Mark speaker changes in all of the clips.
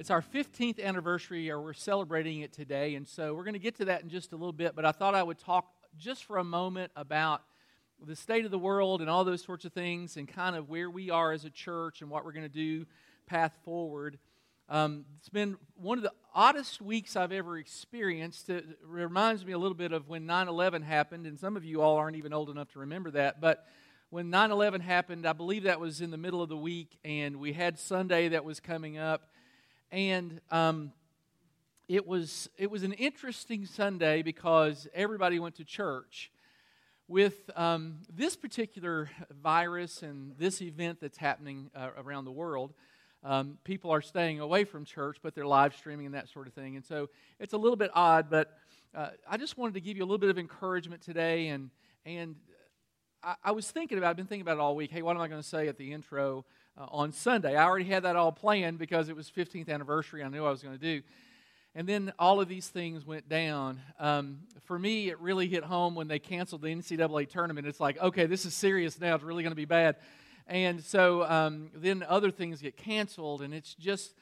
Speaker 1: It's our 15th anniversary, or we're celebrating it today, and so we're going to get to that in just a little bit. But I thought I would talk just for a moment about the state of the world and all those sorts of things, and kind of where we are as a church and what we're going to do path forward. Um, it's been one of the oddest weeks I've ever experienced. It reminds me a little bit of when 9 11 happened, and some of you all aren't even old enough to remember that. But when 9 11 happened, I believe that was in the middle of the week, and we had Sunday that was coming up and um, it was it was an interesting Sunday because everybody went to church. With um, this particular virus and this event that's happening uh, around the world, um, people are staying away from church, but they're live streaming and that sort of thing. And so it's a little bit odd, but uh, I just wanted to give you a little bit of encouragement today. And and I, I was thinking about, I've been thinking about it all week. Hey, what am I going to say at the intro? Uh, on Sunday. I already had that all planned because it was 15th anniversary. I knew I was going to do. And then all of these things went down. Um, for me, it really hit home when they canceled the NCAA tournament. It's like, okay, this is serious now. It's really going to be bad. And so um, then other things get canceled, and it's just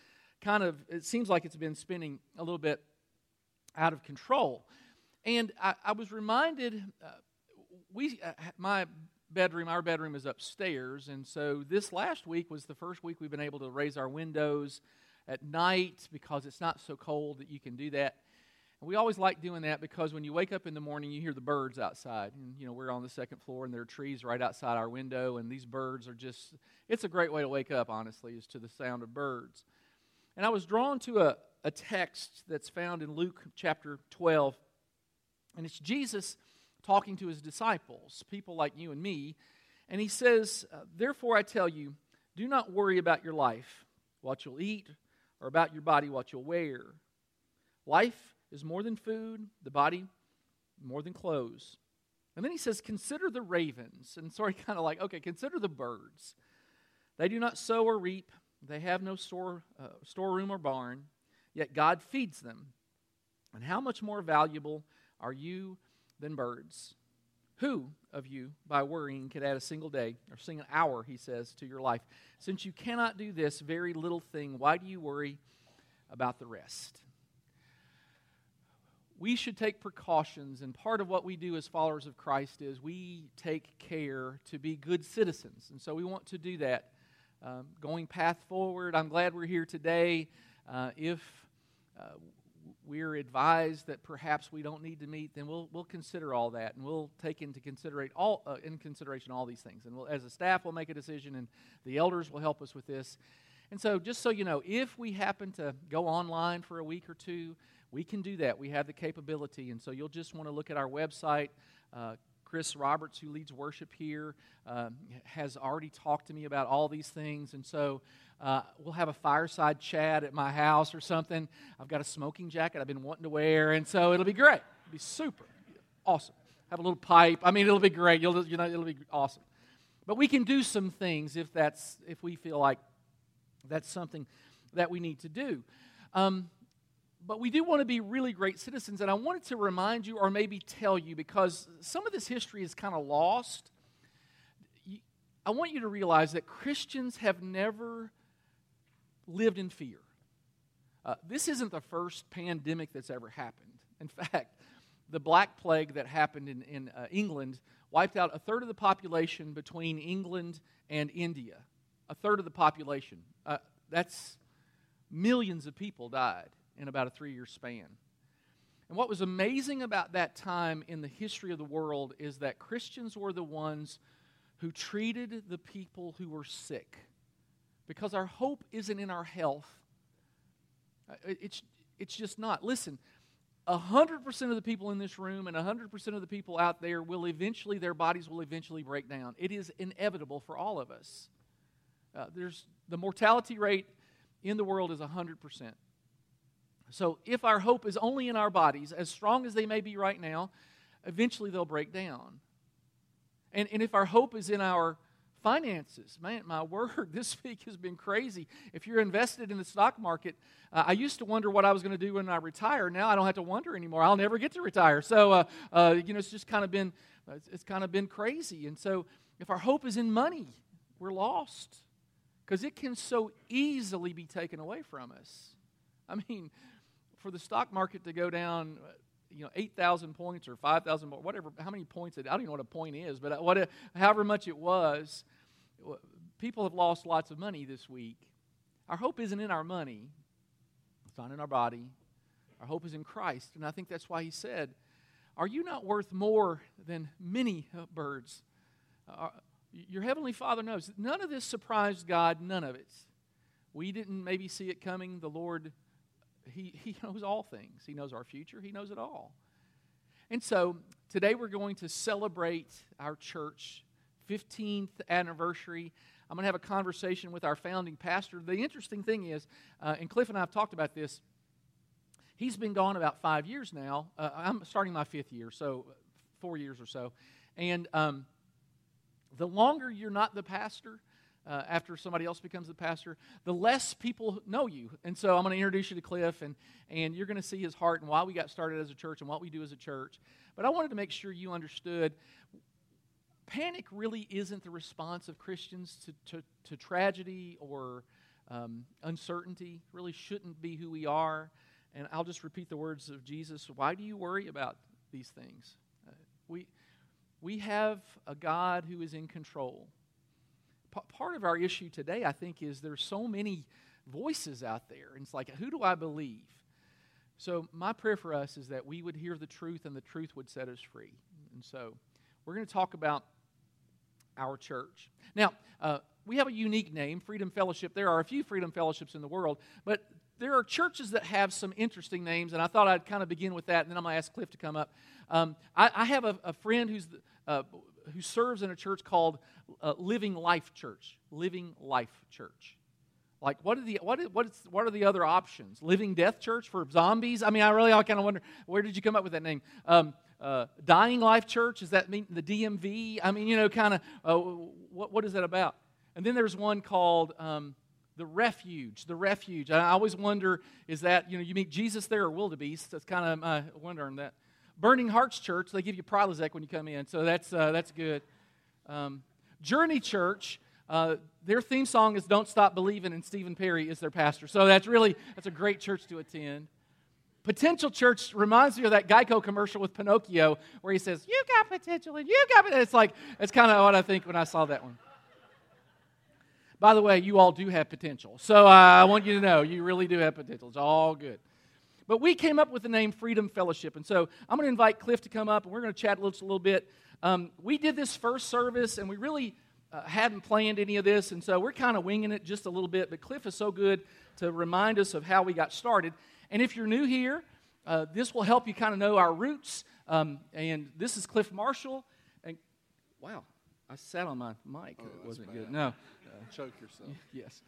Speaker 1: kind of, it seems like it's been spinning a little bit out of control. And I, I was reminded, uh, we, uh, my bedroom, our bedroom is upstairs. And so this last week was the first week we've been able to raise our windows at night because it's not so cold that you can do that. And we always like doing that because when you wake up in the morning, you hear the birds outside. And, you know, we're on the second floor and there are trees right outside our window. And these birds are just, it's a great way to wake up, honestly, is to the sound of birds. And I was drawn to a, a text that's found in Luke chapter 12. And it's Jesus talking to his disciples, people like you and me. And he says, uh, Therefore I tell you, do not worry about your life, what you'll eat, or about your body, what you'll wear. Life is more than food, the body more than clothes. And then he says, Consider the ravens. And so kind of like, okay, consider the birds. They do not sow or reap, they have no store, uh, storeroom or barn, yet God feeds them. And how much more valuable are you than birds. Who of you, by worrying, could add a single day or single hour, he says, to your life? Since you cannot do this very little thing, why do you worry about the rest? We should take precautions, and part of what we do as followers of Christ is we take care to be good citizens. And so we want to do that. Um, going path forward, I'm glad we're here today. Uh, if uh, we're advised that perhaps we don't need to meet, then we'll, we'll consider all that and we'll take into consideration all, uh, in consideration all these things. And we'll, as a staff, we'll make a decision and the elders will help us with this. And so, just so you know, if we happen to go online for a week or two, we can do that. We have the capability. And so, you'll just want to look at our website. Uh, Chris Roberts, who leads worship here, uh, has already talked to me about all these things. And so, uh, we'll have a fireside chat at my house or something. I've got a smoking jacket I've been wanting to wear, and so it'll be great. It'll be super, awesome. Have a little pipe. I mean, it'll be great. You'll, you know, it'll be awesome. But we can do some things if that's if we feel like that's something that we need to do. Um, but we do want to be really great citizens, and I wanted to remind you, or maybe tell you, because some of this history is kind of lost. I want you to realize that Christians have never lived in fear. Uh, this isn't the first pandemic that's ever happened. In fact, the Black Plague that happened in, in uh, England wiped out a third of the population between England and India. A third of the population. Uh, that's millions of people died in about a three year span. And what was amazing about that time in the history of the world is that Christians were the ones who treated the people who were sick because our hope isn't in our health. Uh, it's, it's just not. Listen, 100% of the people in this room and 100% of the people out there will eventually, their bodies will eventually break down. It is inevitable for all of us. Uh, there's, the mortality rate in the world is 100%. So if our hope is only in our bodies, as strong as they may be right now, eventually they'll break down. And, and if our hope is in our finances. Man, my word, this week has been crazy. If you're invested in the stock market, uh, I used to wonder what I was going to do when I retire. Now I don't have to wonder anymore. I'll never get to retire. So, uh, uh, you know, it's just kind of been, it's, it's kind of been crazy. And so, if our hope is in money, we're lost because it can so easily be taken away from us. I mean, for the stock market to go down, uh, you know, 8,000 points or 5,000, whatever, how many points, it, I don't even know what a point is, but uh, what, however much it was, people have lost lots of money this week. Our hope isn't in our money, it's not in our body. Our hope is in Christ. And I think that's why he said, Are you not worth more than many uh, birds? Uh, your heavenly Father knows. None of this surprised God, none of it. We didn't maybe see it coming. The Lord, he, he knows all things. He knows our future, He knows it all. And so today we're going to celebrate our church 15th anniversary. I'm going to have a conversation with our founding pastor. The interesting thing is, uh, and Cliff and I have talked about this, he's been gone about five years now. Uh, I'm starting my fifth year, so four years or so. And um, the longer you're not the pastor, uh, after somebody else becomes the pastor, the less people know you. And so I'm going to introduce you to Cliff, and, and you're going to see his heart and why we got started as a church and what we do as a church. But I wanted to make sure you understood panic really isn't the response of Christians to, to, to tragedy or um, uncertainty, really shouldn't be who we are. And I'll just repeat the words of Jesus Why do you worry about these things? Uh, we, we have a God who is in control. Part of our issue today, I think, is there's so many voices out there. And it's like, who do I believe? So, my prayer for us is that we would hear the truth and the truth would set us free. And so, we're going to talk about our church. Now, uh, we have a unique name, Freedom Fellowship. There are a few Freedom Fellowships in the world, but there are churches that have some interesting names, and I thought I'd kind of begin with that, and then I'm going to ask Cliff to come up. Um, I, I, have a, a friend who's uh, who serves in a church called uh, Living Life Church. Living Life Church. Like, what are the what is, what is what are the other options? Living Death Church for zombies? I mean, I really I kind of wonder where did you come up with that name? Um, uh, Dying Life Church? Does that mean the DMV? I mean, you know, kind of, uh, what, what is that about? And then there's one called um, the Refuge. The Refuge. I always wonder, is that, you know, you meet Jesus there or wildebeest? That's kind of my wondering that. Burning Hearts Church, they give you Prilosec when you come in, so that's, uh, that's good. Um, Journey Church, uh, their theme song is "Don't Stop Believing," and Stephen Perry is their pastor. So that's really that's a great church to attend. Potential church reminds me of that Geico commercial with Pinocchio where he says, You got potential and you got potential. It's like, it's kind of what I think when I saw that one. By the way, you all do have potential. So uh, I want you to know you really do have potential. It's all good. But we came up with the name Freedom Fellowship. And so I'm going to invite Cliff to come up and we're going to chat a little, a little bit. Um, we did this first service and we really uh, hadn't planned any of this. And so we're kind of winging it just a little bit. But Cliff is so good to remind us of how we got started. And if you're new here, uh, this will help you kind of know our roots. Um, and this is Cliff Marshall. And wow, I sat on my mic.
Speaker 2: Oh,
Speaker 1: it wasn't
Speaker 2: bad.
Speaker 1: good. No.
Speaker 2: Uh, choke yourself.
Speaker 1: Yes.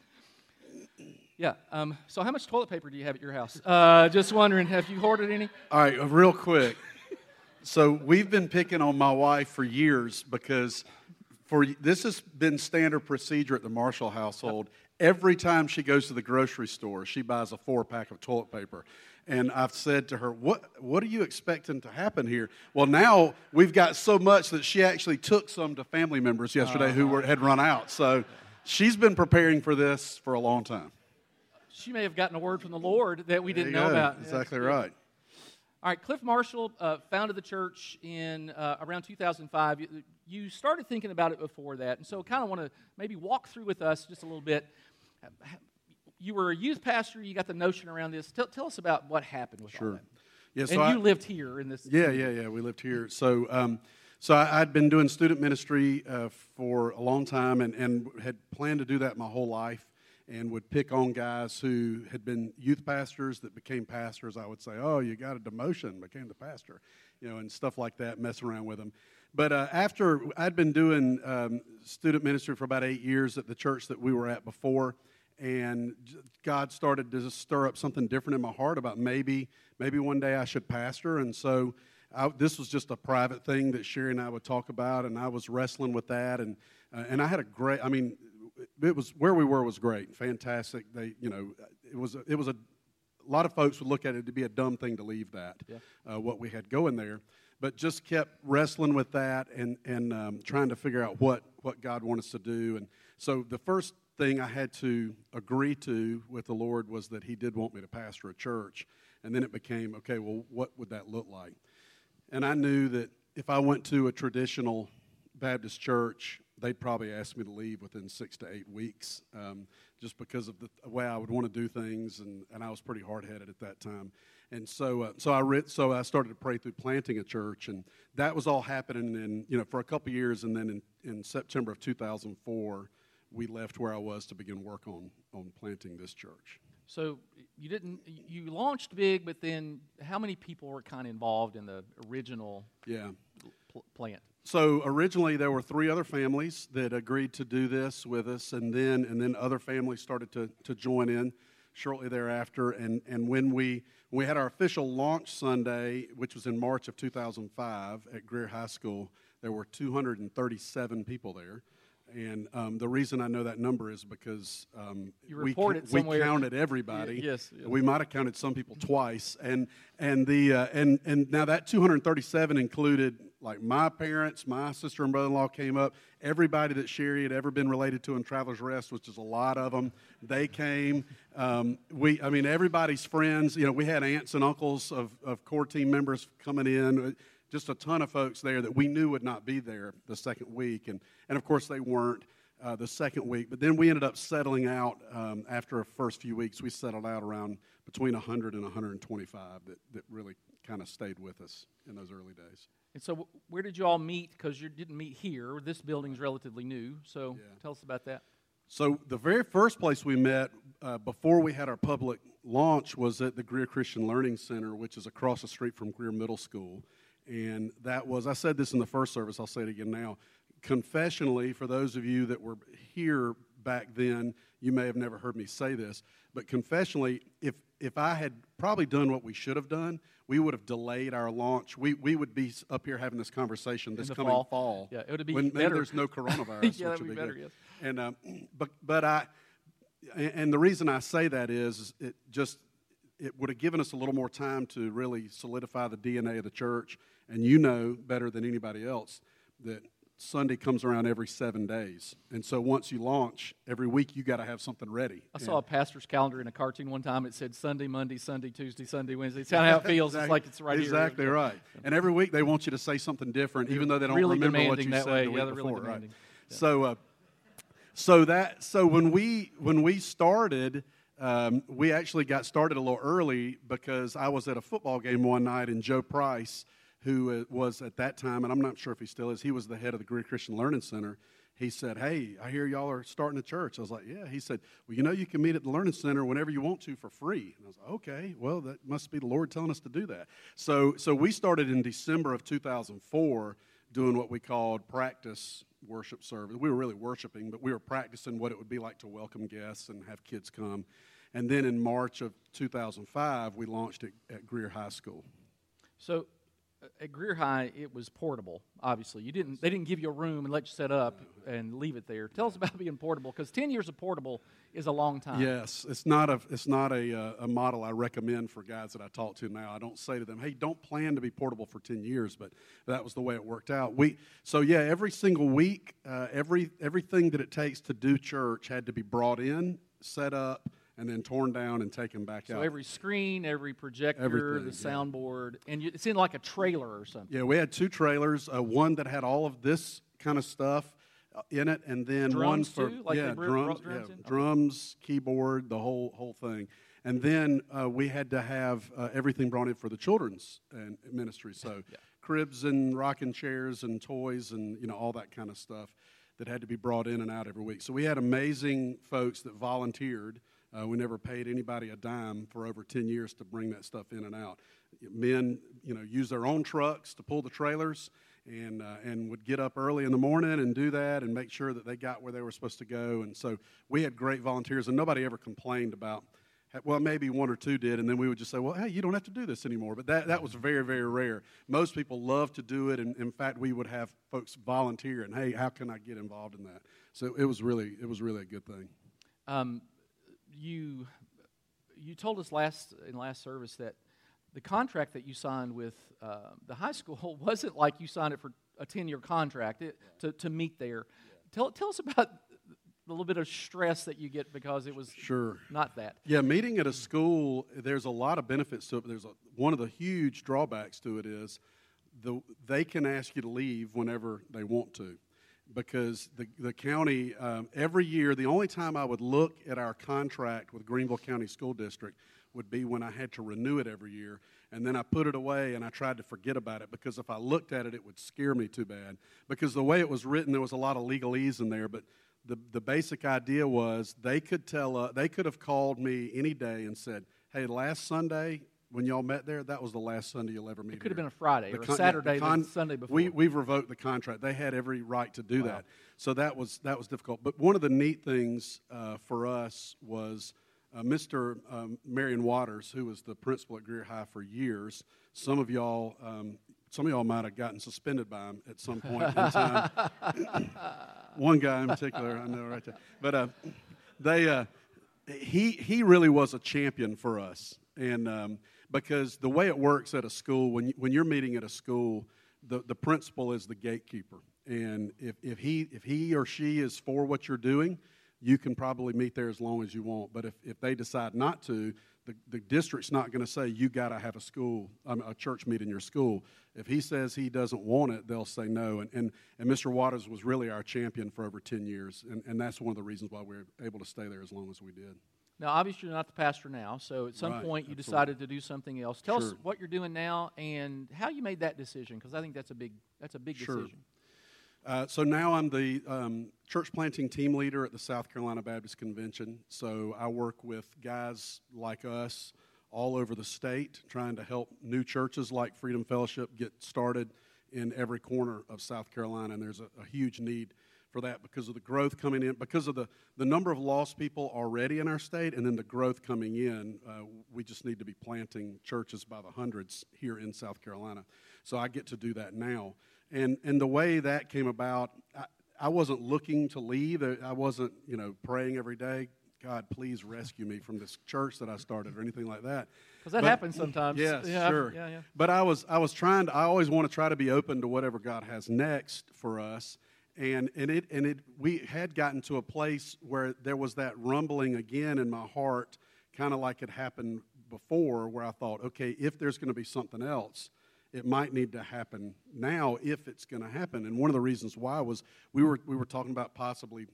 Speaker 1: Yeah. Um, so, how much toilet paper do you have at your house? Uh, just wondering, have you hoarded any?
Speaker 2: All right, uh, real quick. So we've been picking on my wife for years because for this has been standard procedure at the Marshall household. Every time she goes to the grocery store, she buys a four pack of toilet paper. And I've said to her, what, what are you expecting to happen here? Well, now we've got so much that she actually took some to family members yesterday uh-huh. who were, had run out. So she's been preparing for this for a long time.
Speaker 1: She may have gotten a word from the Lord that we didn't know
Speaker 2: go.
Speaker 1: about.
Speaker 2: Exactly yeah. right.
Speaker 1: All right, Cliff Marshall uh, founded the church in uh, around 2005. You, you, started thinking about it before that, and so kind of want to maybe walk through with us just a little bit you were a youth pastor. You got the notion around this. Tell, tell us about what happened with
Speaker 2: sure.
Speaker 1: all that.
Speaker 2: Yeah,
Speaker 1: so and I, you lived here in this.
Speaker 2: Yeah, yeah, yeah. We lived here. So, um, so I, had been doing student ministry uh, for a long time, and, and had planned to do that my whole life, and would pick on guys who had been youth pastors that became pastors. I would say, "Oh, you got a demotion, became the pastor," you know, and stuff like that. Mess around with them. But uh, after I'd been doing um, student ministry for about eight years at the church that we were at before and God started to stir up something different in my heart about maybe maybe one day I should pastor, and so I, this was just a private thing that Sherry and I would talk about, and I was wrestling with that, and uh, and I had a great, I mean, it was where we were was great, fantastic. They, you know, it was a, it was a, a lot of folks would look at it to be a dumb thing to leave that, yeah. uh, what we had going there, but just kept wrestling with that and and um, trying to figure out what what God wanted us to do, and so the first thing I had to agree to with the Lord was that He did want me to pastor a church. And then it became, okay, well, what would that look like? And I knew that if I went to a traditional Baptist church, they'd probably ask me to leave within six to eight weeks um, just because of the way I would want to do things. And, and I was pretty hard headed at that time. And so, uh, so I re- so I started to pray through planting a church, and that was all happening in you know for a couple years, and then in, in September of 2004, we left where I was to begin work on on planting this church.
Speaker 1: So you didn't you launched big, but then how many people were kind of involved in the original
Speaker 2: yeah
Speaker 1: pl- plant?
Speaker 2: So originally there were three other families that agreed to do this with us, and then and then other families started to to join in shortly thereafter. And and when we we had our official launch Sunday, which was in March of 2005 at Greer High School, there were 237 people there. And um, the reason I know that number is because um, we, we counted everybody.
Speaker 1: Yeah, yes, yes,
Speaker 2: We might have counted some people twice. And, and, the, uh, and, and now that 237 included like my parents, my sister and brother in law came up. Everybody that Sherry had ever been related to in Travelers Rest, which is a lot of them, they came. Um, we, I mean, everybody's friends. You know, we had aunts and uncles of, of core team members coming in just a ton of folks there that we knew would not be there the second week. And, and of course, they weren't uh, the second week. But then we ended up settling out um, after a first few weeks. We settled out around between 100 and 125 that, that really kind of stayed with us in those early days.
Speaker 1: And so, where did you all meet? Because you didn't meet here. This building's relatively new. So, yeah. tell us about that.
Speaker 2: So, the very first place we met uh, before we had our public launch was at the Greer Christian Learning Center, which is across the street from Greer Middle School. And that was, I said this in the first service, I'll say it again now. Confessionally, for those of you that were here back then, you may have never heard me say this, but confessionally, if, if I had probably done what we should have done, we would have delayed our launch. We, we would be up here having this conversation this coming
Speaker 1: fall.
Speaker 2: fall.
Speaker 1: Yeah, it would be
Speaker 2: when
Speaker 1: better. Maybe
Speaker 2: there's no coronavirus.
Speaker 1: yeah, that
Speaker 2: would
Speaker 1: be,
Speaker 2: be
Speaker 1: better.
Speaker 2: Good.
Speaker 1: Yes.
Speaker 2: And uh, but but I and the reason I say that is it just it would have given us a little more time to really solidify the DNA of the church. And you know better than anybody else that Sunday comes around every seven days. And so once you launch, every week you got to have something ready.
Speaker 1: I saw a pastor's calendar in a cartoon one time. It said Sunday, Monday, Sunday, Tuesday, Sunday, Wednesday. It's how it feels.
Speaker 2: exactly,
Speaker 1: it's like it's right
Speaker 2: exactly
Speaker 1: here.
Speaker 2: right. And every week they want you to say something different, even though they don't
Speaker 1: really
Speaker 2: remember what you said
Speaker 1: way.
Speaker 2: the week
Speaker 1: yeah,
Speaker 2: before.
Speaker 1: really
Speaker 2: right?
Speaker 1: Yeah.
Speaker 2: So, uh, so that so when we when we started. Um, we actually got started a little early because I was at a football game one night, and Joe Price, who uh, was at that time, and I'm not sure if he still is, he was the head of the Greer Christian Learning Center. He said, Hey, I hear y'all are starting a church. I was like, Yeah. He said, Well, you know, you can meet at the Learning Center whenever you want to for free. And I was like, Okay, well, that must be the Lord telling us to do that. So, so we started in December of 2004 doing what we called practice worship service. We were really worshiping, but we were practicing what it would be like to welcome guests and have kids come. And then in March of 2005, we launched it at Greer High School.
Speaker 1: So at Greer High, it was portable. Obviously, you didn't. They didn't give you a room and let you set up and leave it there. Tell us about being portable, because ten years of portable is a long time.
Speaker 2: Yes, it's not a it's not a, uh, a model I recommend for guys that I talk to now. I don't say to them, "Hey, don't plan to be portable for ten years," but that was the way it worked out. We so yeah, every single week, uh, every everything that it takes to do church had to be brought in, set up and then torn down and taken back
Speaker 1: so
Speaker 2: out.
Speaker 1: So every screen, every projector,
Speaker 2: Everything,
Speaker 1: the soundboard, and you, it's in like a trailer or something.
Speaker 2: Yeah, we had two trailers. Uh, one that had all of this kind of stuff uh, in it, and then
Speaker 1: drums
Speaker 2: one for
Speaker 1: too? Like
Speaker 2: yeah, drums,
Speaker 1: drums,
Speaker 2: yeah, drums, keyboard, the whole whole thing. And then uh, we had to have uh, everything brought in for the children's and ministry. So
Speaker 1: yeah.
Speaker 2: cribs and rocking chairs and toys and you know all that kind of stuff that had to be brought in and out every week. So we had amazing folks that volunteered uh, we never paid anybody a dime for over 10 years to bring that stuff in and out. Men, you know, use their own trucks to pull the trailers and, uh, and would get up early in the morning and do that and make sure that they got where they were supposed to go. And so we had great volunteers, and nobody ever complained about, well, maybe one or two did, and then we would just say, well, hey, you don't have to do this anymore. But that, that was very, very rare. Most people love to do it, and in fact, we would have folks volunteer, and hey, how can I get involved in that? So it was really, it was really a good thing.
Speaker 1: Um, you you told us last in last service that the contract that you signed with uh, the high school wasn't like you signed it for a 10 year contract it, to, to meet there. Tell, tell us about the little bit of stress that you get because it was
Speaker 2: Sure.
Speaker 1: not that.
Speaker 2: Yeah, meeting at a school, there's a lot of benefits to it. There's a, one of the huge drawbacks to it is the, they can ask you to leave whenever they want to. Because the, the county, um, every year, the only time I would look at our contract with Greenville County School District would be when I had to renew it every year. And then I put it away and I tried to forget about it because if I looked at it, it would scare me too bad. Because the way it was written, there was a lot of legalese in there. But the, the basic idea was they could tell, uh, they could have called me any day and said, hey, last Sunday, when y'all met there, that was the last Sunday you'll ever meet.
Speaker 1: It could have been a Friday
Speaker 2: The
Speaker 1: or a
Speaker 2: con-
Speaker 1: Saturday,
Speaker 2: the
Speaker 1: the
Speaker 2: con-
Speaker 1: Sunday before.
Speaker 2: We, we've revoked the contract. They had every right to do
Speaker 1: Wow.
Speaker 2: that. So that was, that was difficult. But one of the neat things uh, for us was uh, Mr. Um, Marion Waters, who was the principal at Greer High for years. Some of y'all, um, some of y'all might have gotten suspended by him at some point in time. One guy in particular, I know right there. But uh, they, uh, he, he really was a champion for us. And um, because the way it works at a school, when, you, when you're meeting at a school, the, the principal is the gatekeeper. And if, if, he, if he or she is for what you're doing, you can probably meet there as long as you want. But if, if they decide not to, the, the district's not going to say you got to have a school, um, a church meet in your school. If he says he doesn't want it, they'll say no. And, and, and Mr. Waters was really our champion for over 10 years. And, and that's one of the reasons why we were able to stay there as long as we did.
Speaker 1: Now, obviously, you're not the pastor now, so at some
Speaker 2: Right,
Speaker 1: point you
Speaker 2: absolutely.
Speaker 1: decided to do something else. Tell us what you're doing now and how you made that decision, because I think that's a big that's a big
Speaker 2: Sure.
Speaker 1: decision.
Speaker 2: Uh, so now I'm the um, church planting team leader at the South Carolina Baptist Convention. So I work with guys like us all over the state, trying to help new churches like Freedom Fellowship get started in every corner of South Carolina. And there's a, a huge need for that because of the growth coming in, because of the, the number of lost people already in our state, and then the growth coming in. Uh, we just need to be planting churches by the hundreds here in South Carolina. So I get to do that now. And, and the way that came about, I, I wasn't looking to leave. I wasn't, you know, praying every day, God, please rescue me from this church that I started or anything like that.
Speaker 1: Because that
Speaker 2: But-
Speaker 1: happens sometimes.
Speaker 2: Yes,
Speaker 1: yeah,
Speaker 2: sure.
Speaker 1: Yeah, yeah.
Speaker 2: But I was I was trying to I always want to try to be open to whatever God has next for us. And and it and it we had gotten to a place where there was that rumbling again in my heart, kind of like it happened before, where I thought, okay, if there's going to be something else, it might need to happen now if it's going to happen. And one of the reasons why was we were we were talking about possibly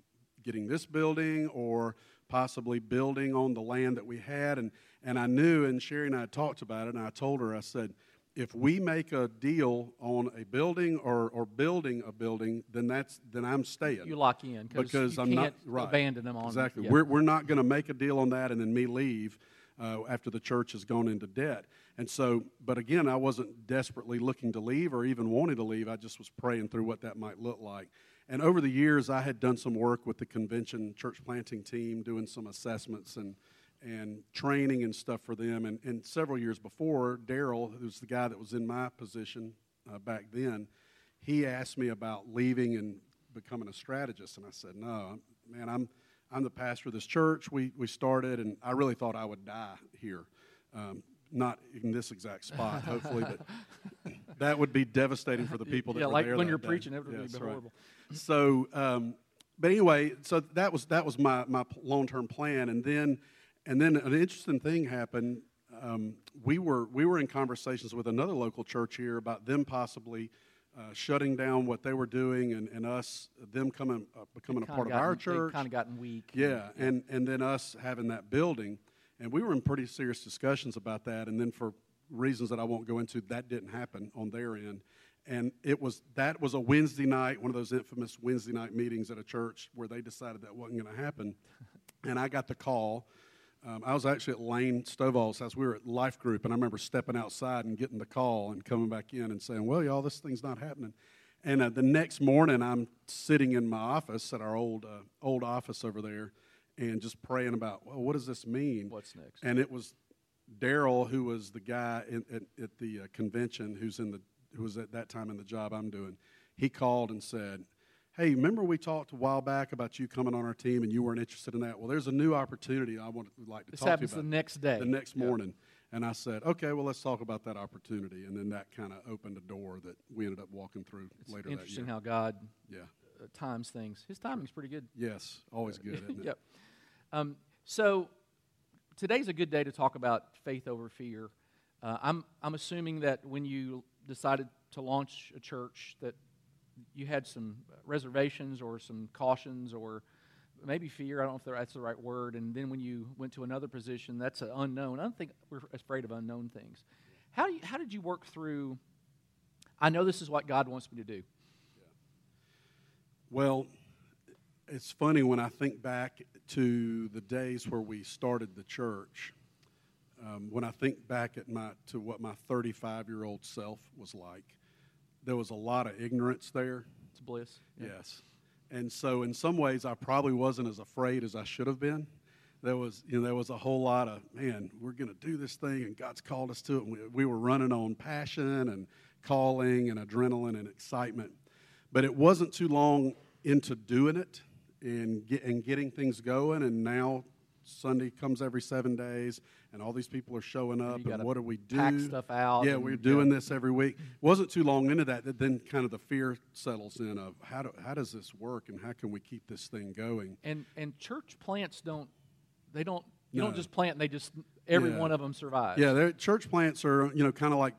Speaker 2: getting this building or possibly building on the land that we had. And, and I knew, and Sherry and I talked about it, and I told her, I said, if we make a deal on a building or, or building a building, then that's then I'm staying.
Speaker 1: You lock in
Speaker 2: because I'm not right.
Speaker 1: abandon them on
Speaker 2: exactly.
Speaker 1: yeah.
Speaker 2: We're we're not going to make a deal on that and then me leave uh, after the church has gone into debt. And so, but again, I wasn't desperately looking to leave or even wanting to leave. I just was praying through what that might look like. And over the years, I had done some work with the convention church planting team, doing some assessments and and training and stuff for them. And, and several years before, Daryl, who's the guy that was in my position uh, back then, he asked me about leaving and becoming a strategist. And I said, no, man, I'm, I'm the pastor of this church. We, we started, and I really thought I would die here. Um, not in this exact spot, hopefully, but that would be devastating for the people that
Speaker 1: yeah, like when you're
Speaker 2: day.
Speaker 1: preaching, it would be
Speaker 2: right.
Speaker 1: horrible.
Speaker 2: So, um, but anyway, so that was that was my my long term plan, and then and then an interesting thing happened. Um, we were we were in conversations with another local church here about them possibly uh, shutting down what they were doing, and, and us them coming uh, becoming a part of our church.
Speaker 1: kind of gotten weak.
Speaker 2: Yeah, and, and then us having that building. And we were in pretty serious discussions about that. And then for reasons that I won't go into, that didn't happen on their end. And it was that was a Wednesday night, one of those infamous Wednesday night meetings at a church where they decided that wasn't going to happen. And I got the call. Um, I was actually at Lane Stovall's house. We were at Life Group, and I remember stepping outside and getting the call and coming back in and saying, "Well, y'all, this thing's not happening." And uh, the next morning, I'm sitting in my office at our old uh, old office over there, and just praying about, well, what does this mean?
Speaker 1: What's next?
Speaker 2: And it was Daryl, who was the guy in, at, at the uh, convention, who's in the who was at that time in the job I'm doing. He called and said, "Hey, remember we talked a while back about you coming on our team, and you weren't interested in that? Well, there's a new opportunity I would like to
Speaker 1: This
Speaker 2: talk to you
Speaker 1: happens
Speaker 2: about
Speaker 1: the next day.
Speaker 2: the next
Speaker 1: Yeah.
Speaker 2: morning." And I said, "Okay, well, let's talk about that opportunity." And then that kind of opened a door that we ended up walking through
Speaker 1: It's
Speaker 2: later that
Speaker 1: interesting how God
Speaker 2: yeah,
Speaker 1: uh, times things. His timing's pretty good.
Speaker 2: Yes, always good, isn't it?
Speaker 1: yep. Um, so today's a good day to talk about faith over fear. Uh, I'm I'm assuming that when you decided to launch a church, that you had some reservations or some cautions or maybe fear. I don't know if that's the right word. And then when you went to another position, that's an unknown. I don't think we're afraid of unknown things. How, you, how did you work through? I know this is what God wants me to do.
Speaker 2: Well, it's funny when I think back to the days where we started the church. Um, when I think back at my to what my 35 year old self was like, there was a lot of ignorance there.
Speaker 1: It's bliss.
Speaker 2: Yeah. Yes, and so in some ways I probably wasn't as afraid as I should have been. There was you know there was a whole lot of man we're going to do this thing and God's called us to it. And we, we were running on passion and calling and adrenaline and excitement, but it wasn't too long into doing it and get, and getting things going and now Sunday comes every seven days, and all these people are showing up. And what do we do?
Speaker 1: Pack stuff out.
Speaker 2: Yeah, we're doing yeah. this every week. wasn't too long into that that then kind of the fear settles in of how do, how does this work and how can we keep this thing going?
Speaker 1: And and church plants don't they don't you no. don't just plant and they just every yeah. one of them survives.
Speaker 2: Yeah, church plants are you know kind of like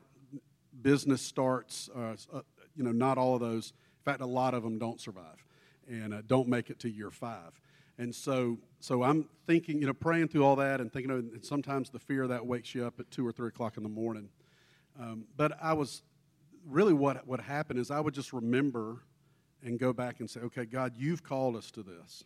Speaker 2: business starts. Uh, uh, you know, not all of those. In fact, a lot of them don't survive and uh, don't make it to year five. And so, so I'm thinking, you know, praying through all that and thinking, and sometimes the fear that wakes you up at two or three o'clock in the morning. Um, but I was really what what happened is I would just remember and go back and say, okay, God, you've called us to this.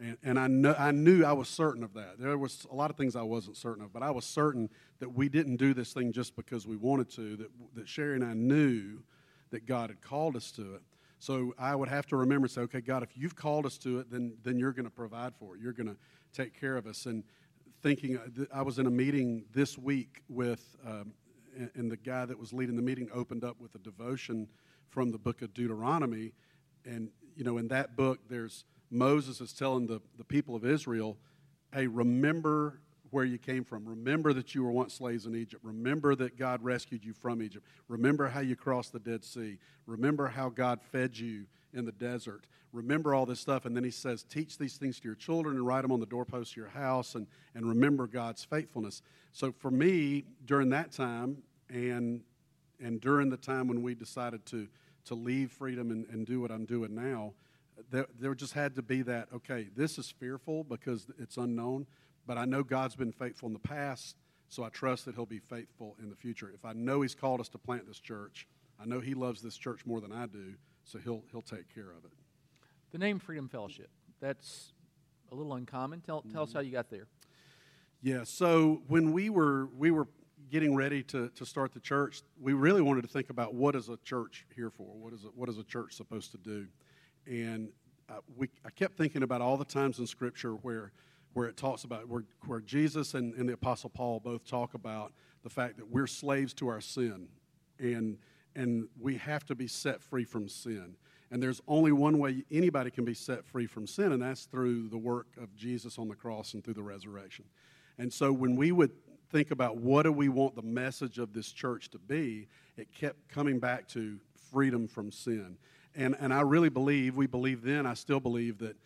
Speaker 2: And, and I, know, I knew I was certain of that. There was a lot of things I wasn't certain of, but I was certain that we didn't do this thing just because we wanted to, that, that Sherry and I knew that God had called us to it. So I would have to remember and say, okay, God, if you've called us to it, then, then you're going to provide for it. You're going to take care of us. And thinking, uh, I was in a meeting this week with, um, and the guy that was leading the meeting opened up with a devotion from the book of Deuteronomy. And, you know, in that book, there's Moses is telling the, the people of Israel, hey, remember where you came from. Remember that you were once slaves in Egypt. Remember that God rescued you from Egypt. Remember how you crossed the Dead Sea. Remember how God fed you in the desert. Remember all this stuff. And then he says, Teach these things to your children and write them on the doorposts of your house and, and remember God's faithfulness. So for me, during that time and, and during the time when we decided to, to leave freedom and, and do what I'm doing now, there, there just had to be that, okay, this is fearful because it's unknown but I know God's been faithful in the past, so I trust that He'll be faithful in the future. If I know He's called us to plant this church, I know He loves this church more than I do, so He'll, he'll take care of it.
Speaker 1: The name Freedom Fellowship, that's a little uncommon. Tell, tell us how you got there.
Speaker 2: Yeah, so when we were, we were getting ready to, to start the church, we really wanted to think about what is a church here for? What is, a, what is a church supposed to do? And uh, we, I kept thinking about all the times in Scripture where where it talks about where, where Jesus and, and the Apostle Paul both talk about the fact that we're slaves to our sin and, and we have to be set free from sin. And there's only one way anybody can be set free from sin, and that's through the work of Jesus on the cross and through the resurrection. And so when we would think about what do we want the message of this church to be, it kept coming back to freedom from sin. And, and I really believe, we believe then, I still believe that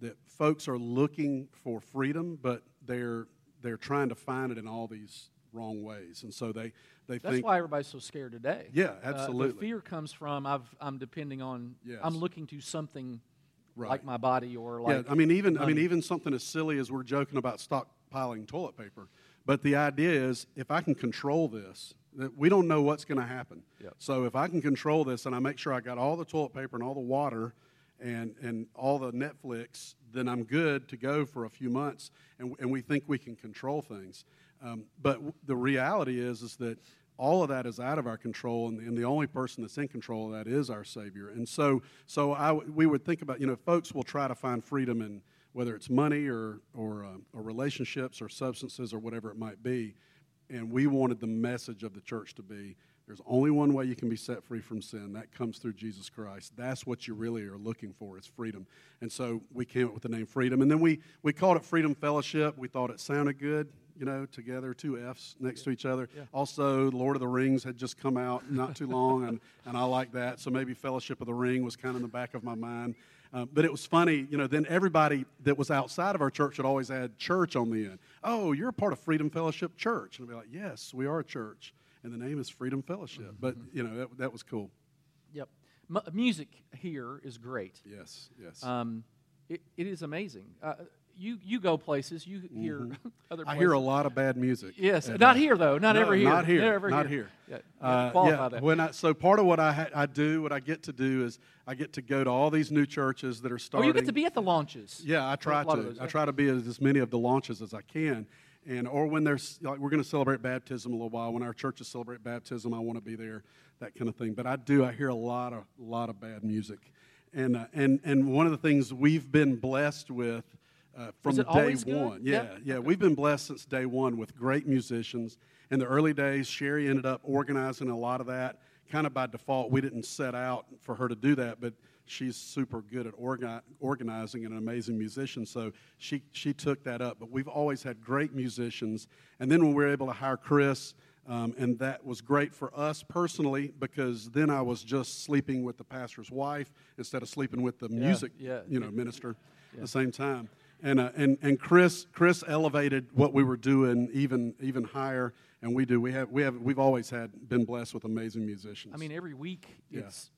Speaker 2: that folks are looking for freedom, but they're they're trying to find it in all these wrong ways, and so they they
Speaker 1: That's
Speaker 2: think.
Speaker 1: why everybody's so scared today.
Speaker 2: Yeah, absolutely.
Speaker 1: Uh, the fear comes from I've, I'm depending on.
Speaker 2: Yes.
Speaker 1: I'm looking to something
Speaker 2: right.
Speaker 1: like my body or like.
Speaker 2: Yeah, I mean even
Speaker 1: money.
Speaker 2: I mean even something as silly as we're joking about stockpiling toilet paper, but the idea is if I can control this, that we don't know what's going to happen.
Speaker 1: Yep.
Speaker 2: So if I can control this and I make sure I got all the toilet paper and all the water and, and all the Netflix, then I'm good to go for a few months, and, and we think we can control things. Um, but w- the reality is, is that all of that is out of our control, and, and, the only person that's in control of that is our Savior. And so, so I we would think about, you know, folks will try to find freedom in whether it's money or, or, uh, or relationships or substances or whatever it might be. And we wanted the message of the church to be There's only one way you can be set free from sin. That comes through Jesus Christ. That's what you really are looking for is freedom. And so we came up with the name Freedom. And then we, we called it Freedom Fellowship. We thought it sounded good, you know, together, two F's next to each other.
Speaker 1: Yeah.
Speaker 2: Also, Lord of the Rings had just come out not too long, and, and I like that. So maybe Fellowship of the Ring was kind of in the back of my mind. Um, but it was funny, you know, then everybody that was outside of our church had always add church on the end. Oh, you're a part of Freedom Fellowship Church. And I'd be like, yes, we are a church and the name is Freedom Fellowship. Mm-hmm. But you know that, that was cool.
Speaker 1: Yep, M- music here is great.
Speaker 2: Yes, yes.
Speaker 1: Um, it, it is amazing. Uh, you you go places, you hear mm-hmm. other. Places.
Speaker 2: I hear a lot of bad music.
Speaker 1: Yes, not here though. Not
Speaker 2: no,
Speaker 1: ever here.
Speaker 2: Not here.
Speaker 1: Never
Speaker 2: not
Speaker 1: here.
Speaker 2: here.
Speaker 1: Yeah, uh, qualify
Speaker 2: yeah.
Speaker 1: that.
Speaker 2: When I, so part of what I ha- I do, what I get to do is I get to go to all these new churches that are starting.
Speaker 1: Oh, you get to be at the launches.
Speaker 2: Yeah, I try to. I try to be at as many of the launches as I can and or when there's like we're going to celebrate baptism a little while. When our churches celebrate baptism i want to be there that kind of thing. But i do i hear a lot of a lot of bad music. And uh, and and one of the things we've been blessed with uh, from day one. Yeah
Speaker 1: yeah,
Speaker 2: yeah we've been blessed since day one with great musicians. In the early days sherry ended up organizing a lot of that kind of by default. We didn't set out for her to do that but she's super good at orga- organizing and an amazing musician. So she, she took that up. But we've always had great musicians. And then when we were able to hire Chris, um, and that was great for us personally because then I was just sleeping with the pastor's wife instead of sleeping with the
Speaker 1: yeah,
Speaker 2: music
Speaker 1: yeah.
Speaker 2: you know minister yeah. at the same time. And, uh, and, and Chris, Chris elevated what we were doing even, even higher, and we do. We have, we have, we've always had been blessed with amazing musicians.
Speaker 1: I mean, every week it's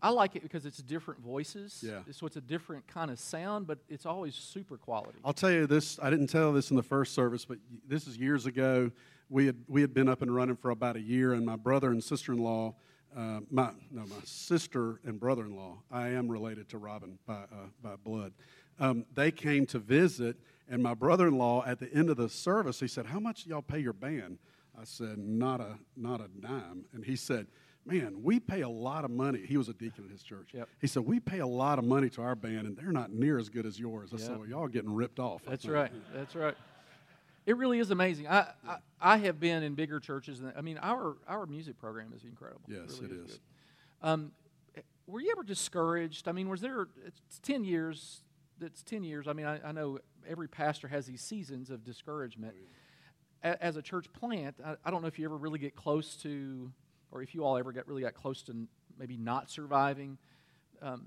Speaker 1: I like it because it's different voices.
Speaker 2: Yeah.
Speaker 1: So it's a different kind of sound, but it's always super quality.
Speaker 2: I'll tell you this. I didn't tell this in the first service, but this is years ago. We had we had been up and running for about a year, and my brother and sister in law, uh, my no, my sister and brother in law. I am related to Robin by uh, by blood. Um, they came to visit, and my brother in law at the end of the service, he said, "How much y'all pay your band?" I said, "Not a not a dime," and he said man, we pay a lot of money. He was a deacon at his church.
Speaker 1: Yep.
Speaker 2: He said, we pay a lot of money to our band, and they're not near as good as yours. I yep. said, well, y'all getting ripped off.
Speaker 1: That's right. That's right. It really is amazing. I, I, I, have been in bigger churches. Than, I mean, our, our music program is incredible.
Speaker 2: Yes,
Speaker 1: it, really
Speaker 2: it
Speaker 1: is. is. Um, were you ever discouraged? I mean, was there, it's 10 years, it's 10 years. I mean, I, I know every pastor has these seasons of discouragement. Oh, yeah. As a church plant, I, I don't know if you ever really get close to or if you all ever got really got close to maybe not surviving. Um,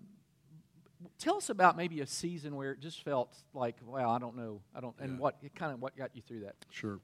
Speaker 1: tell us about maybe a season where it just felt like, wow, I don't know, I don't, and yeah. what kind of what got you through that?
Speaker 2: Sure.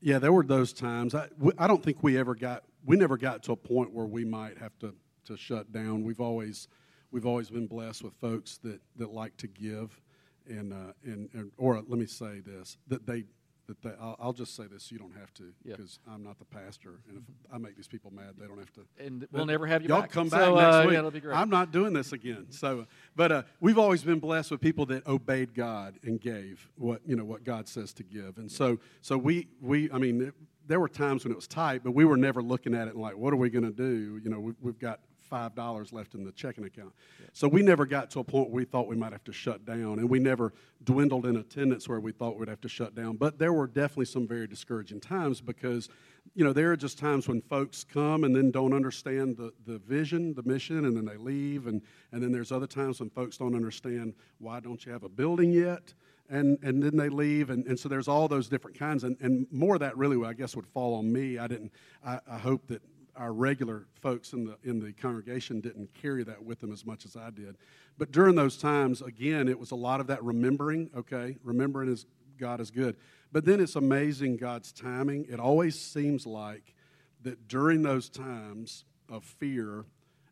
Speaker 2: Yeah, there were those times. I, don't think we ever got, we never got to a point where we might have to, to shut down. We've always, we've always been blessed with folks that, that like to give, and, uh, and, and or let me say this, that they that they, I'll, I'll, just say this: you don't have to, because yep. I'm not the pastor, and if I make these people mad, they don't have to.
Speaker 1: And we'll never have you
Speaker 2: y'all
Speaker 1: back.
Speaker 2: come back
Speaker 1: so,
Speaker 2: next
Speaker 1: uh,
Speaker 2: week.
Speaker 1: Yeah, be great.
Speaker 2: I'm not doing this again. So, but uh, we've always been blessed with people that obeyed God and gave what you know what God says to give, and so so we we I mean. It, there were times when it was tight, but we were never looking at it and like, what are we going to do? You know, we, we've got five dollars left in the checking account. Yeah. So we never got to a point where we thought we might have to shut down, and we never dwindled in attendance where we thought we'd have to shut down. But there were definitely some very discouraging times because, you know, there are just times when folks come and then don't understand the, the vision, the mission, and then they leave, and, and then there's other times when folks don't understand why don't you have a building yet? and, and then they leave and, and so there's all those different kinds and, and more of that really i guess would fall on me i didn't I, I hope that our regular folks in the in the congregation didn't carry that with them as much as I did. But during those times, again, it was a lot of that remembering. Okay, remembering is God is good. But then it's amazing God's timing. It always seems like that during those times of fear,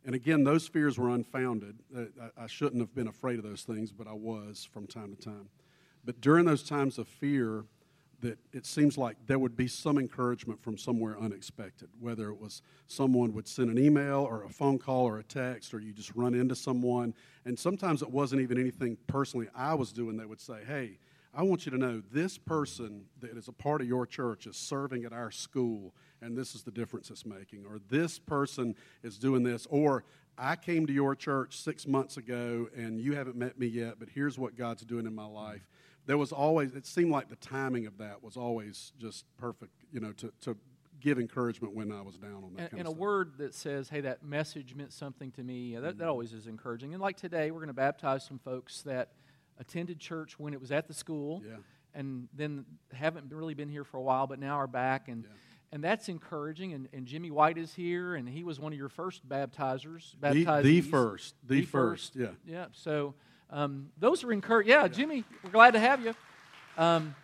Speaker 2: and again, those fears were unfounded. Uh, I, I shouldn't have been afraid of those things, but I was from time to time. But during those times of fear, that it seems like there would be some encouragement from somewhere unexpected, whether it was someone would send an email or a phone call or a text, or you just run into someone. And sometimes it wasn't even anything personally I was doing. They would say, Hey, I want you to know this person that is a part of your church is serving at our school, and this is the difference it's making. Or this person is doing this. Or I came to your church six months ago, and you haven't met me yet, but here's what God's doing in my life there was always, it seemed like the timing of that was always just perfect, you know, to, to give encouragement when I was down on that
Speaker 1: and, and a
Speaker 2: stuff.
Speaker 1: word that says, "Hey, that message meant something to me." That,
Speaker 2: Mm-hmm.
Speaker 1: that always is encouraging. And like today, we're going to baptize some folks that attended church when it was at the school,
Speaker 2: Yeah.
Speaker 1: and then haven't really been here for a while, but now are back, and
Speaker 2: Yeah.
Speaker 1: and that's encouraging. And, and Jimmy White is here, and he was one of your first baptizers,
Speaker 2: The, the first, the,
Speaker 1: The
Speaker 2: first,
Speaker 1: first.
Speaker 2: yeah.
Speaker 1: Yeah. So um, those are encouraging. Yeah, Jimmy, we're glad to have you. Um,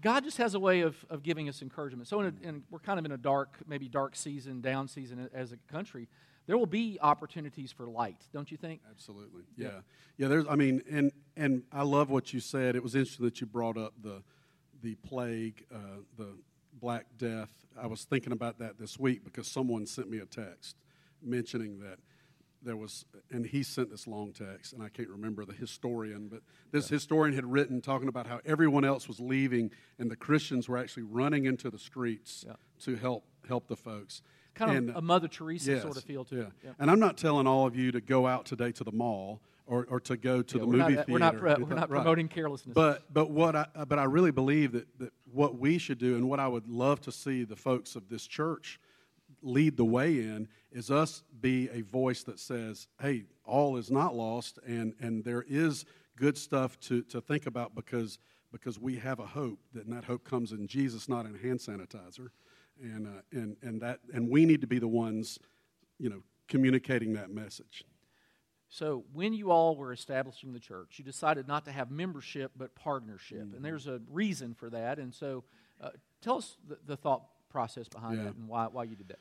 Speaker 1: God just has a way of, of giving us encouragement. So, in a, and we're kind of in a dark, maybe dark season, down season as a country. There will be opportunities for light, don't you think?
Speaker 2: Absolutely. Yeah. Yeah, there's I mean and and I love what you said. It was interesting that you brought up the the plague, uh, the black death. I was thinking about that this week because someone sent me a text mentioning that there was and he sent this long text and I can't remember the historian, but this historian had written talking about how everyone else was leaving and the Christians were actually running into the streets
Speaker 1: Yeah.
Speaker 2: to help help the folks.
Speaker 1: Kind
Speaker 2: And,
Speaker 1: of a Mother Teresa
Speaker 2: Yes,
Speaker 1: sort of feel to
Speaker 2: yeah.
Speaker 1: it. Yeah.
Speaker 2: And I'm not telling all of you to go out today to the mall or, or to go to
Speaker 1: Yeah,
Speaker 2: the movie
Speaker 1: not,
Speaker 2: theater.
Speaker 1: We're not, we're not promoting carelessness.
Speaker 2: But but what I but I really believe that, that what we should do and what I would love to see the folks of this church lead the way in is us be a voice that says, "Hey, all is not lost, and and there is good stuff to to think about because because we have a hope that and that hope comes in Jesus, not in hand sanitizer, and uh, and and that and we need to be the ones, you know, communicating that message.
Speaker 1: So, when you all were establishing the church, you decided not to have membership but partnership.
Speaker 2: Mm-hmm.
Speaker 1: And there's a reason for that. And so, uh, tell us the, the thought process behind
Speaker 2: Yeah.
Speaker 1: that and why, why you did that.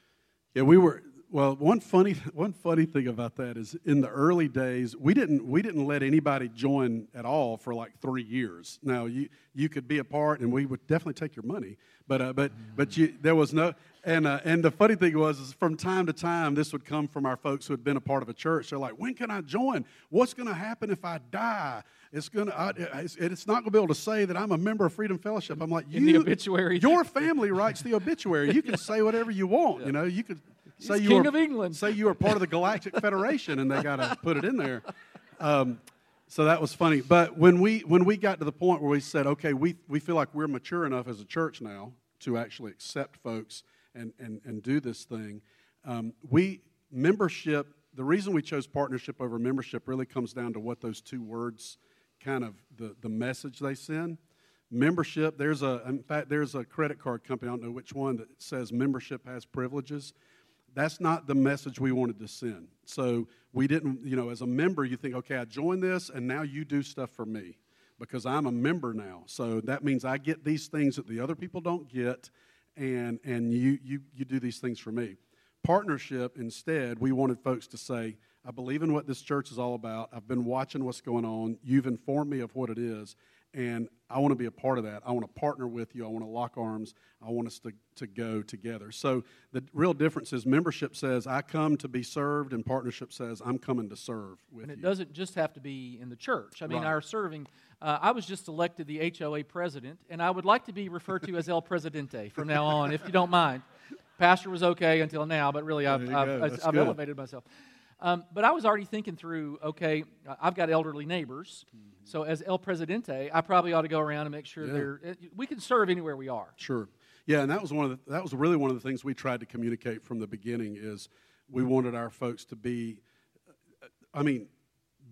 Speaker 2: Yeah, we were. Well, one funny one funny thing about that is in the early days we didn't we didn't let anybody join at all for like three years. Now you you could be a part and we would definitely take your money, but uh, but but you there was no and uh, and the funny thing was is from time to time this would come from our folks who had been a part of a church. They're like, when can I join? What's going to happen if I die? It's gonna. I, it's, it's not gonna be able to say that I'm a member of Freedom Fellowship. I'm like,
Speaker 1: In the obituary.
Speaker 2: Your family writes the obituary. You can say whatever you want. You know, you could say
Speaker 1: He's
Speaker 2: you
Speaker 1: King
Speaker 2: were,
Speaker 1: of England.
Speaker 2: Say you were part of the Galactic Federation, and they got to put it in there. Um, so that was funny. But when we when we got to the point where we said, okay, we we feel like we're mature enough as a church now to actually accept folks and and and do this thing, um, we membership. The reason we chose partnership over membership really comes down to what those two words kind of the, the message they send. Membership, there's a, in fact, there's a credit card company, I don't know which one, that says membership has privileges. That's not the message we wanted to send. So we didn't, you know, as a member, you think, okay, I joined this and now you do stuff for me because I'm a member now. So that means I get these things that the other people don't get and, and you, you, you do these things for me. Partnership, instead, we wanted folks to say, I believe in what this church is all about. I've been watching what's going on. You've informed me of what it is, and I want to be a part of that. I want to partner with you. I want to lock arms. I want us to, to go together. So the real difference is membership says, I come to be served, and partnership says, I'm coming to serve with
Speaker 1: And it
Speaker 2: you.
Speaker 1: doesn't just have to be in the church. I mean,
Speaker 2: Right.
Speaker 1: our serving. Uh, I was just elected the HOA president, and I would like to be referred to as El Presidente from now on, if you don't mind. Pastor was okay until now, but really I've, I've. I've, I've elevated myself. Um, but I was already thinking through okay, I've got elderly neighbors, so as El Presidente, I probably ought to go around and make sure
Speaker 2: Yeah.
Speaker 1: they're. uh, We can serve anywhere we are.
Speaker 2: Sure. Yeah, and that was one of the, that was really one of the things we tried to communicate from the beginning is we wanted our folks to be I mean,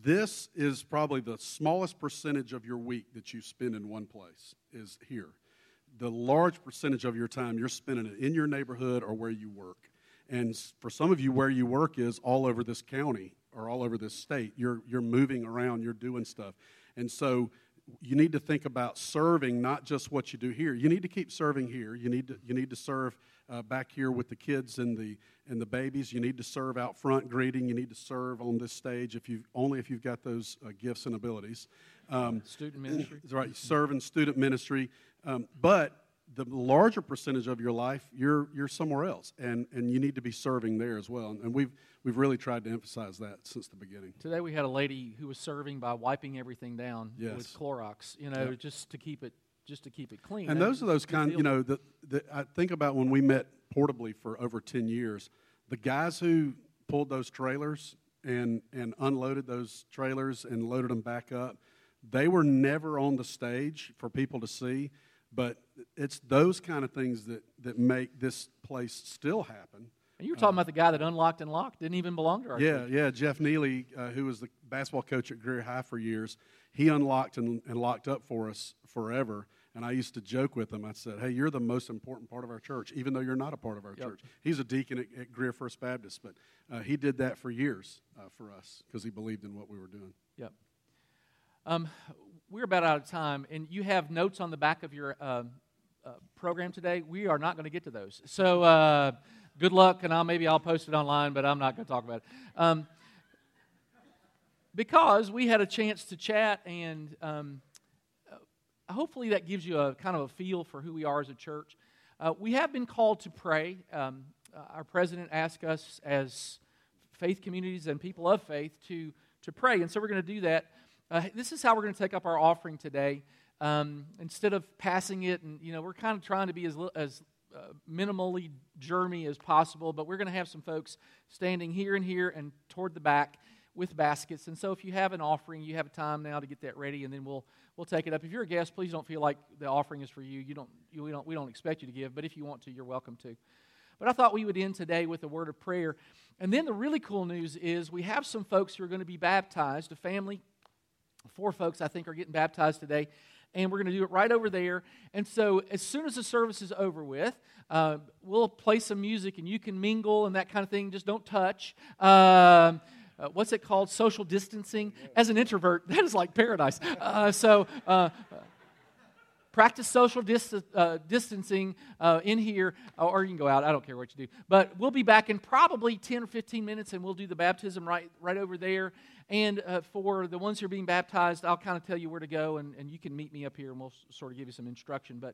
Speaker 2: this is probably the smallest percentage of your week that you spend in one place is here. The large percentage of your time you're spending it in your neighborhood or where you work. And for some of you, where you work is all over this county or all over this state. You're, you're moving around, you're doing stuff. And so you need to think about serving not just what you do here. You need to keep serving here. You need to, you need to serve uh, back here with the kids and the, and the babies. You need to serve out front greeting. You need to serve on this stage if you only if you've got those uh, gifts and abilities. Um,
Speaker 1: Student ministry.
Speaker 2: right. Serve in student ministry. Um, but the larger percentage of your life, you're, you're somewhere else, and, and you need to be serving there as well. And, and we've, we've really tried to emphasize that since the beginning.
Speaker 1: Today we had a lady who was serving by wiping everything down
Speaker 2: Yes.
Speaker 1: with Clorox, you know,
Speaker 2: Yep.
Speaker 1: just to keep it just to keep it clean.
Speaker 2: And
Speaker 1: That-
Speaker 2: those are those kind,
Speaker 1: deal.
Speaker 2: you know, that that I think about when we met portably for over 10 years. The guys who pulled those trailers and, and unloaded those trailers and loaded them back up, they were never on the stage for people to see. But it's those kind of things that, that make this place still happen.
Speaker 1: And you were talking uh, about the guy that unlocked and locked, didn't even belong to our
Speaker 2: yeah,
Speaker 1: church.
Speaker 2: Yeah, Jeff Neely, uh, who was the basketball coach at Greer High for years, he unlocked and, and locked up for us forever. And I used to joke with him. I said, "Hey, you're the most important part of our church, even though you're not a part of our yep. church." He's a deacon at, at Greer First Baptist, but uh, he did that for years uh, for us because he believed in what we were doing.
Speaker 1: Yep. Um, we're about out of time, and you have notes on the back of your uh, uh program today. We are not going to get to those, so uh, good luck, and I'll maybe I'll post it online, but I'm not going to talk about it. Um, because we had a chance to chat and um, hopefully that gives you a kind of a feel for who we are as a church. Uh, we have been called to pray. Um, uh, our president asked us as faith communities and people of faith to, to pray, and so we're going to do that. Uh, this is how we're going to take up our offering today. Um, instead of passing it, and you know, we're kind of trying to be as, as uh, minimally germy as possible, but we're going to have some folks standing here and here and toward the back with baskets. And so if you have an offering, you have time now to get that ready, and then we'll we'll take it up. If you're a guest, please don't feel like the offering is for you. You don't you, we don't we don't expect you to give, but if you want to, you're welcome to. But I thought we would end today with a word of prayer. And then the really cool news is we have some folks who are going to be baptized. A family, four folks I think are getting baptized today and we're going to do it right over there. And so, as soon as the service is over with, uh, we'll play some music and you can mingle and that kind of thing. Just don't touch. Um, uh, what's it called? Social distancing. As an introvert, that is like paradise. Uh, so, uh, practice social dist- uh, distancing uh, in here, or you can go out. I don't care what you do. But we'll be back in probably 10 or 15 minutes, and we'll do the baptism right, right over there. And uh, for the ones who are being baptized, I'll kind of tell you where to go, and, and you can meet me up here, and we'll sort of give you some instruction. But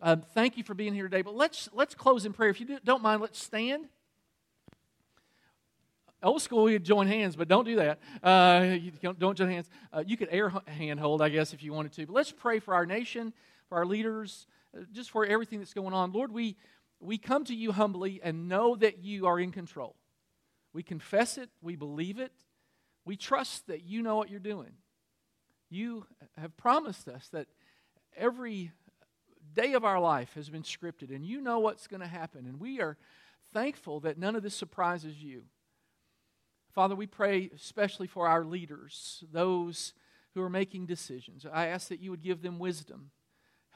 Speaker 1: um, thank you for being here today. But let's let's close in prayer. If you do, don't mind, let's stand. Old school, we'd join hands, but don't do that. Uh, don't, don't join hands. Uh, you could air hand hold, I guess, if you wanted to. But let's pray for our nation, for our leaders, uh, just for everything that's going on. Lord, we, we come to you humbly and know that you are in control. We confess it, we believe it, we trust that you know what you're doing. You have promised us that every day of our life has been scripted, and you know what's going to happen. And we are thankful that none of this surprises you. Father, we pray especially for our leaders, those who are making decisions. I ask that you would give them wisdom,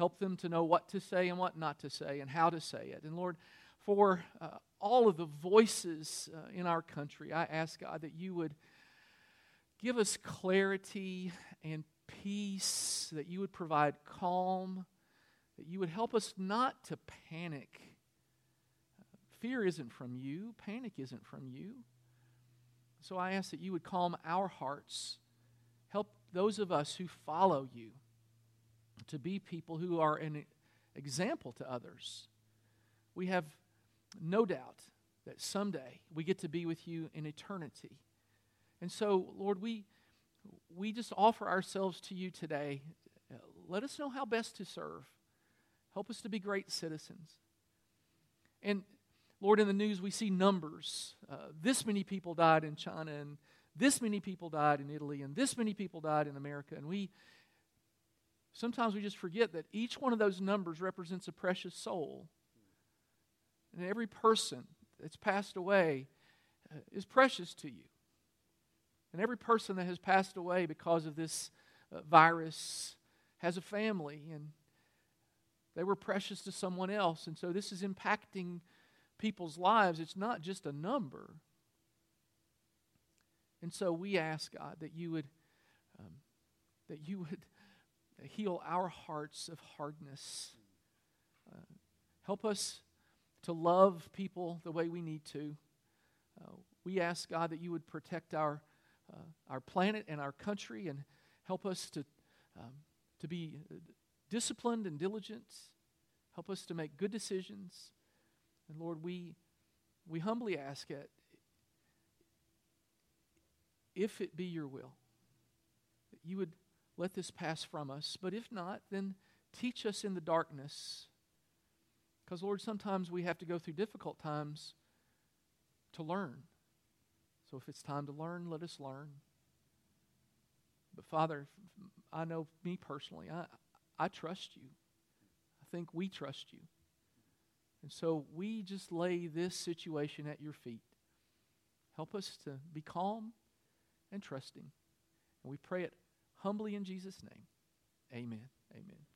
Speaker 1: help them to know what to say and what not to say, and how to say it. And Lord, for uh, all of the voices uh, in our country, I ask God that you would give us clarity and peace, that you would provide calm, that you would help us not to panic. Fear isn't from you, panic isn't from you. So I ask that you would calm our hearts. Help those of us who follow you to be people who are an example to others. We have no doubt that someday we get to be with you in eternity. And so, Lord, we, we just offer ourselves to you today. Let us know how best to serve. Help us to be great citizens. And Lord, in the news, we see numbers. Uh, this many people died in China, and this many people died in Italy, and this many people died in America. And we sometimes we just forget that each one of those numbers represents a precious soul. And every person that's passed away uh, is precious to you. And every person that has passed away because of this uh, virus has a family, and they were precious to someone else. And so this is impacting people's lives, it's not just a number. And so we ask God that you would um, that you would heal our hearts of hardness. Uh, help us to love people the way we need to. Uh, we ask God that you would protect our uh, our planet and our country and help us to um, to be disciplined and diligent. Help us to make good decisions. And Lord, we, we humbly ask it, if it be your will, that you would let this pass from us. But if not, then teach us in the darkness. Because, Lord, sometimes we have to go through difficult times to learn. So if it's time to learn, let us learn. But, Father, I know me personally, I, I trust you. I think we trust you. And so we just lay this situation at your feet. Help us to be calm and trusting. And we pray it humbly in Jesus' name. Amen. Amen.